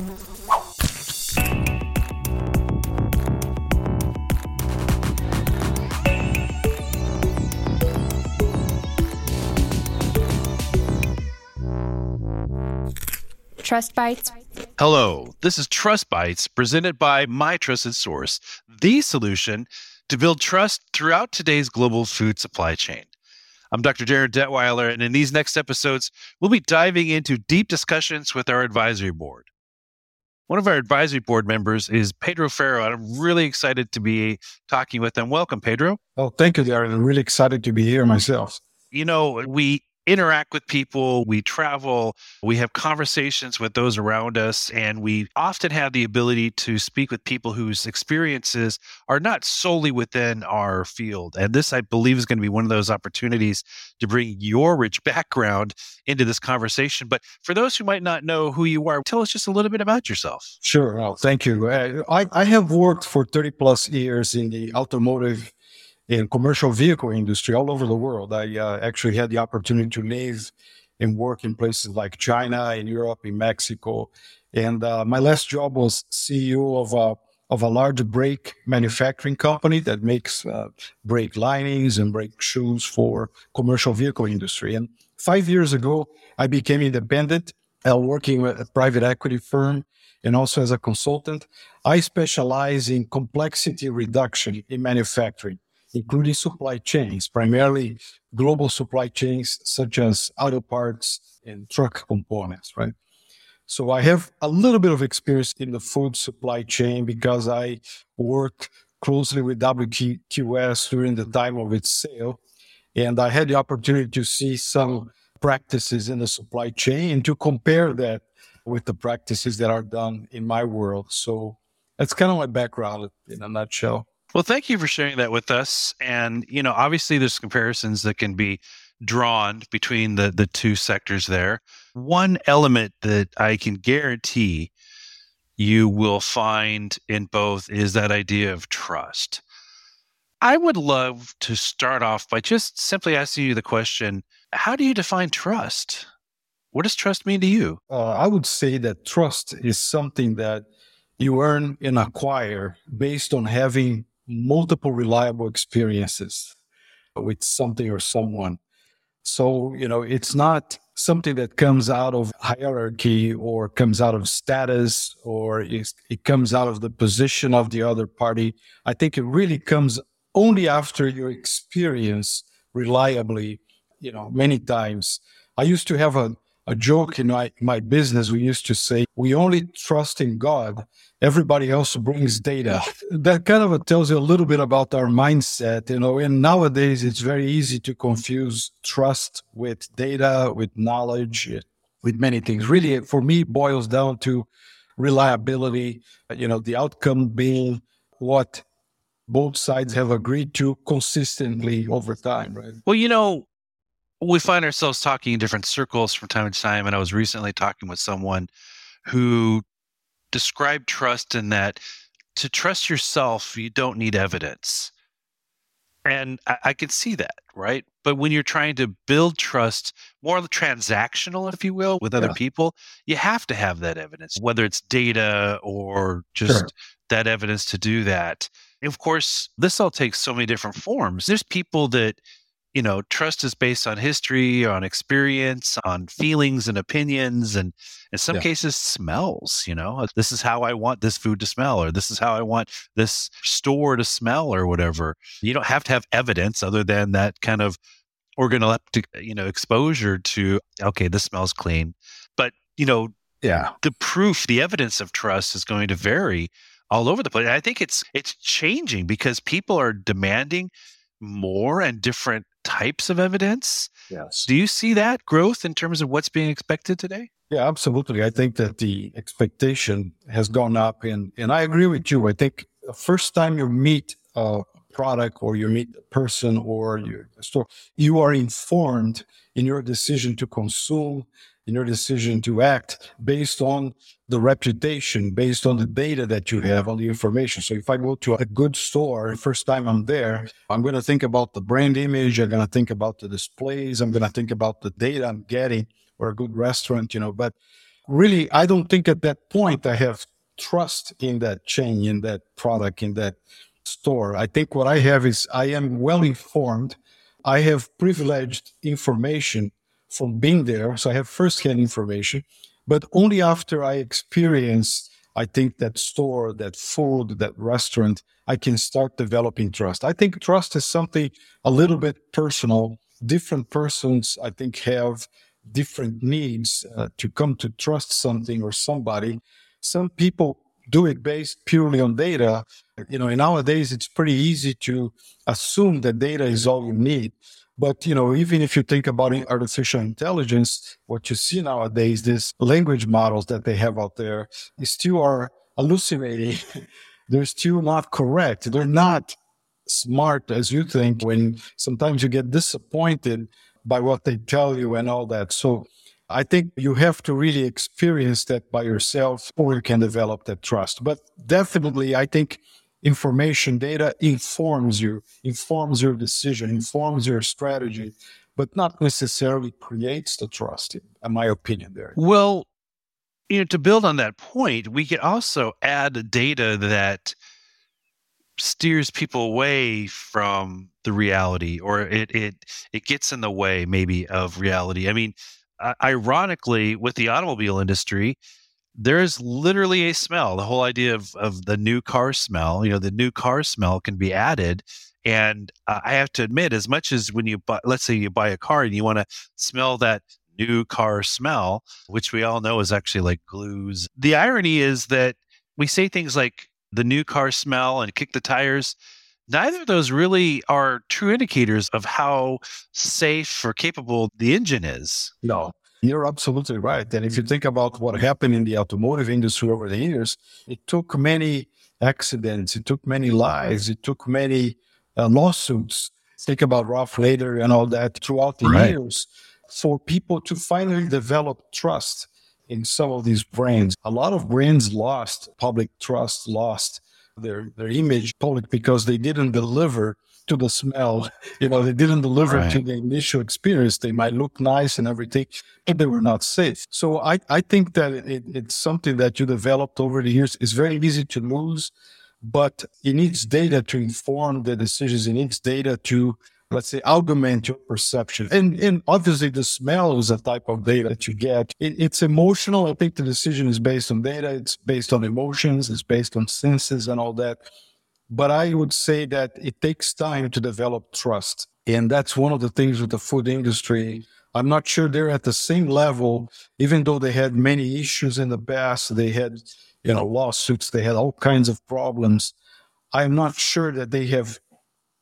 Trust Bites. Hello, this is Trust Bites presented by My Trusted Source, the solution to build trust throughout today's global food supply chain. I'm Dr. Darin Detwiler, and in these next episodes, we'll be diving into deep discussions with our advisory board. One of our advisory board members is Pedro Ferro, and I'm really excited to be talking with them. Welcome, Pedro. Oh, thank you, Darin. I'm really excited to be here myself. You know, we interact with people, we travel, we have conversations with those around us, and we often have the ability to speak with people whose experiences are not solely within our field. And this, I believe, is going to be one of those opportunities to bring your rich background into this conversation. But for those who might not know who you are, tell us just a little bit about yourself. Sure. Well, thank you. Uh, I, I have worked for 30 plus years in the automotive in commercial vehicle industry all over the world. I uh, actually had the opportunity to live and work in places like China, in Europe, in Mexico. And uh, my last job was CEO of a of a large brake manufacturing company that makes uh, brake linings and brake shoes for commercial vehicle industry. And five years ago, I became independent, uh, working with a private equity firm and also as a consultant. I specialize in complexity reduction in manufacturing including supply chains, primarily global supply chains such as auto parts and truck components, right? So I have a little bit of experience in the food supply chain because I worked closely with WQS during the time of its sale. And I had the opportunity to see some practices in the supply chain and to compare that with the practices that are done in my world. So that's kind of my background in a nutshell. Well, thank you for sharing that with us. And, you know, obviously there's comparisons that can be drawn between the, the two sectors there. One element that I can guarantee you will find in both is that idea of trust. I would love to start off by just simply asking you the question how do you define trust? What does trust mean to you? Uh, I would say that trust is something that you earn and acquire based on having multiple reliable experiences with something or someone. So, you know, it's not something that comes out of hierarchy or comes out of status or it comes out of the position of the other party. I think it really comes only after you experience reliably, you know, many times. I used to have a, a joke in my, my business. We used to say, we only trust in God everybody else brings data. That kind of tells you a little bit about our mindset, you know. And nowadays, it's very easy to confuse trust with data, with knowledge, with many things. Really, for me, boils down to reliability. You know, the outcome being what both sides have agreed to consistently over time, right? Well, you know, we find ourselves talking in different circles from time to time. And I was recently talking with someone who described trust in that to trust yourself, you don't need evidence. And I, I can see that, right? But when you're trying to build trust, more transactional, if you will, with other yeah. people, you have to have that evidence, whether it's data or just sure. that evidence to do that. And of course, this all takes so many different forms. There's people that you know, trust is based on history, on experience, on feelings and opinions, and in some yeah. cases, smells. You know, this is how I want this food to smell, or this is how I want this store to smell, or whatever. You don't have to have evidence other than that kind of organoleptic, uh, you know, exposure to, okay, this smells clean. But, you know, yeah, the proof, the evidence of trust is going to vary all over the place. I think it's it's changing because people are demanding more and different types of evidence. Yes. Do you see that growth in terms of what's being expected today? Yeah, absolutely. I think that the expectation has gone up, and and I agree with you. I think the first time you meet a product or you meet a person or you store, you are informed in your decision to consume in your decision to act based on the reputation, based on the data that you have, on the information. So if I go to a good store, first time I'm there, I'm going to think about the brand image. I'm going to think about the displays. I'm going to think about the data I'm getting or a good restaurant, you know, but really, I don't think at that point I have trust in that chain, in that product, in that store. I think what I have is I am well informed. I have privileged information from being there. So I have firsthand information, but only after I experience, I think that store, that food, that restaurant, I can start developing trust. I think trust is something a little bit personal. Different persons, I think, have different needs uh, to come to trust something or somebody. Some people do it based purely on data. You know, nowadays it's pretty easy to assume that data is all you need. But you know, even if you think about artificial intelligence, what you see nowadays, these language models that they have out there, still are hallucinating. They're still not correct. They're not smart as you think. When sometimes you get disappointed by what they tell you and all that. So I think you have to really experience that by yourself or you can develop that trust. But definitely, I think information data informs you, informs your decision, informs your strategy, but not necessarily creates the trust, in my opinion, there. Well, you know, to build on that point, we could also add data that steers people away from the reality or it it it gets in the way maybe of reality. I mean, ironically with the automobile industry, there's literally a smell. The whole idea of of the new car smell, you know, the new car smell can be added and uh, I have to admit as much as when you buy let's say you buy a car and you want to smell that new car smell, which we all know is actually like glues. The irony is that we say things like the new car smell and kick the tires, neither of those really are true indicators of how safe or capable the engine is. No, you're absolutely right. And if you think about what happened in the automotive industry over the years, it took many accidents, it took many lives, it took many uh, lawsuits. Think about Ralph Nader and all that throughout the right. years for people to finally develop trust in some of these brands. A lot of brands lost public trust, lost their, their image public because they didn't deliver to the smell. You know, they didn't deliver right. to the initial experience. They might look nice and everything, but they were not safe. So I, I think that it, it's something that you developed over the years. It's very easy to lose, but it needs data to inform the decisions. It needs data to let's say, augment your perception. And, and obviously the smell is a type of data that you get. It, it's emotional. I think the decision is based on data. It's based on emotions. It's based on senses and all that. But I would say that it takes time to develop trust. And that's one of the things with the food industry. I'm not sure they're at the same level, even though they had many issues in the past. They had, you know, lawsuits. They had all kinds of problems. I'm not sure that they have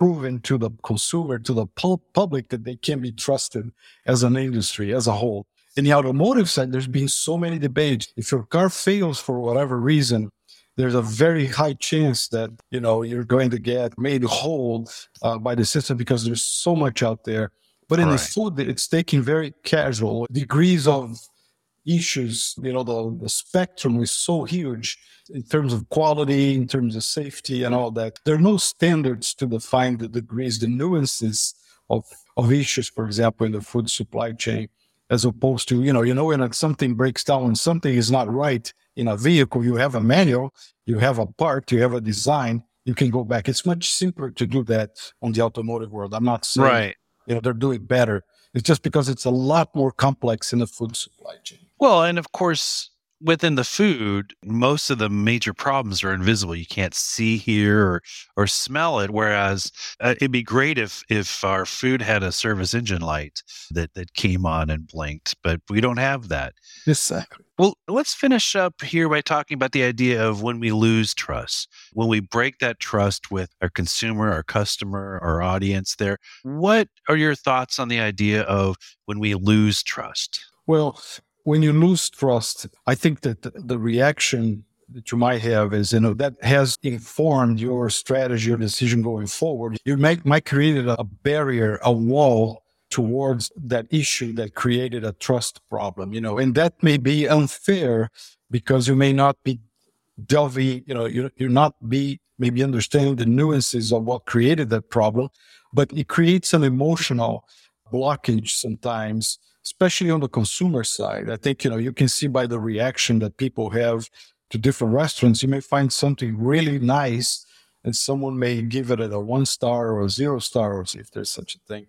proven to the consumer, to the public that they can be trusted as an industry as a whole. In the automotive side, there's been so many debates. If your car fails for whatever reason, there's a very high chance that you know you're going to get made whole uh, by the system because there's so much out there. But in right. the food, it's taken very casual. Degrees of issues, you know, the, the spectrum is so huge in terms of quality, in terms of safety and all that. There are no standards to define the degrees, the nuances of, of issues, for example, in the food supply chain, as opposed to, you know, you know, when something breaks down, when something is not right in a vehicle, you have a manual, you have a part, you have a design, you can go back. It's much simpler to do that on the automotive world. I'm not saying, right. you know, they're doing better. It's just because it's a lot more complex in the food supply chain. Well, and of course, within the food, most of the major problems are invisible. You can't see, hear, or, or smell it. Whereas uh, it'd be great if if our food had a service engine light that that came on and blinked, but we don't have that. Exactly. Well, let's finish up here by talking about the idea of when we lose trust, when we break that trust with our consumer, our customer, our audience. There, what are your thoughts on the idea of when we lose trust? Well, when you lose trust, I think that the reaction that you might have is, you know, that has informed your strategy or decision going forward. You might, might create a barrier, a wall towards that issue that created a trust problem, you know, and that may be unfair because you may not be delving, you know, you're, you're not be maybe understanding the nuances of what created that problem, but it creates an emotional blockage sometimes especially on the consumer side. I think, you know, you can see by the reaction that people have to different restaurants, you may find something really nice and someone may give it a one star or a zero star, or if there's such a thing,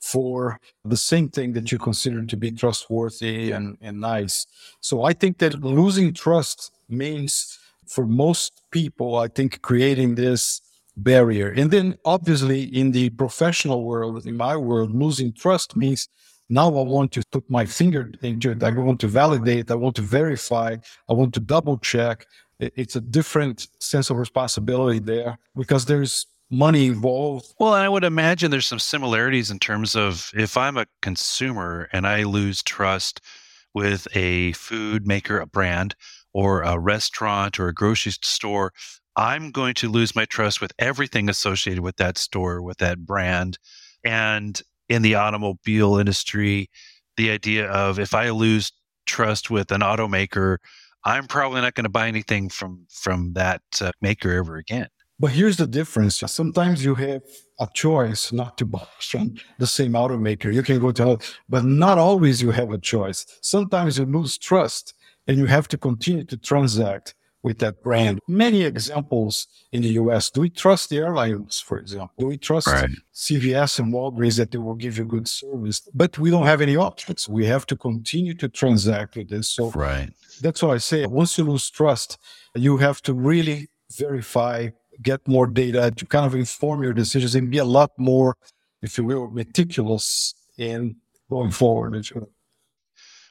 for the same thing that you consider to be trustworthy and, and nice. So I think that losing trust means for most people, I think creating this barrier. And then obviously in the professional world, in my world, losing trust means now I want to put my finger into it. I want to validate. I want to verify. I want to double check. It's a different sense of responsibility there because there's money involved. Well, I would imagine there's some similarities in terms of if I'm a consumer and I lose trust with a food maker, a brand, or a restaurant or a grocery store, I'm going to lose my trust with everything associated with that store, with that brand. And in the automobile industry, the idea of if I lose trust with an automaker, I'm probably not going to buy anything from from that uh, maker ever again. But here's the difference. Sometimes you have a choice not to buy from the same automaker. You can go to, but not always you have a choice. Sometimes you lose trust and you have to continue to transact with that brand. Many examples in the US. Do we trust the airlines, for example? Do we trust right. CVS and Walgreens that they will give you good service? But we don't have any options. We have to continue to transact with this. So right. that's what I say. Once you lose trust, you have to really verify, get more data to kind of inform your decisions and be a lot more, if you will, meticulous in going forward.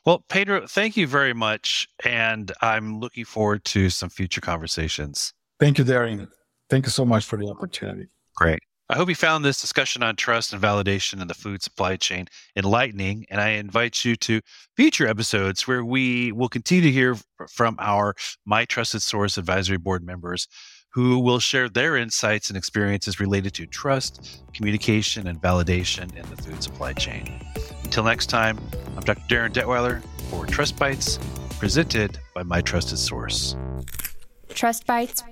Well, Pedro, thank you very much. And I'm looking forward to some future conversations. Thank you, Darin. Thank you so much for the opportunity. Great. I hope you found this discussion on trust and validation in the food supply chain enlightening. And I invite you to future episodes where we will continue to hear from our My Trusted Source Advisory Board members who will share their insights and experiences related to trust, communication, and validation in the food supply chain. Until next time, I'm Dr. Darin Detwiler for Trust Bites, presented by My Trusted Source. Trust Bites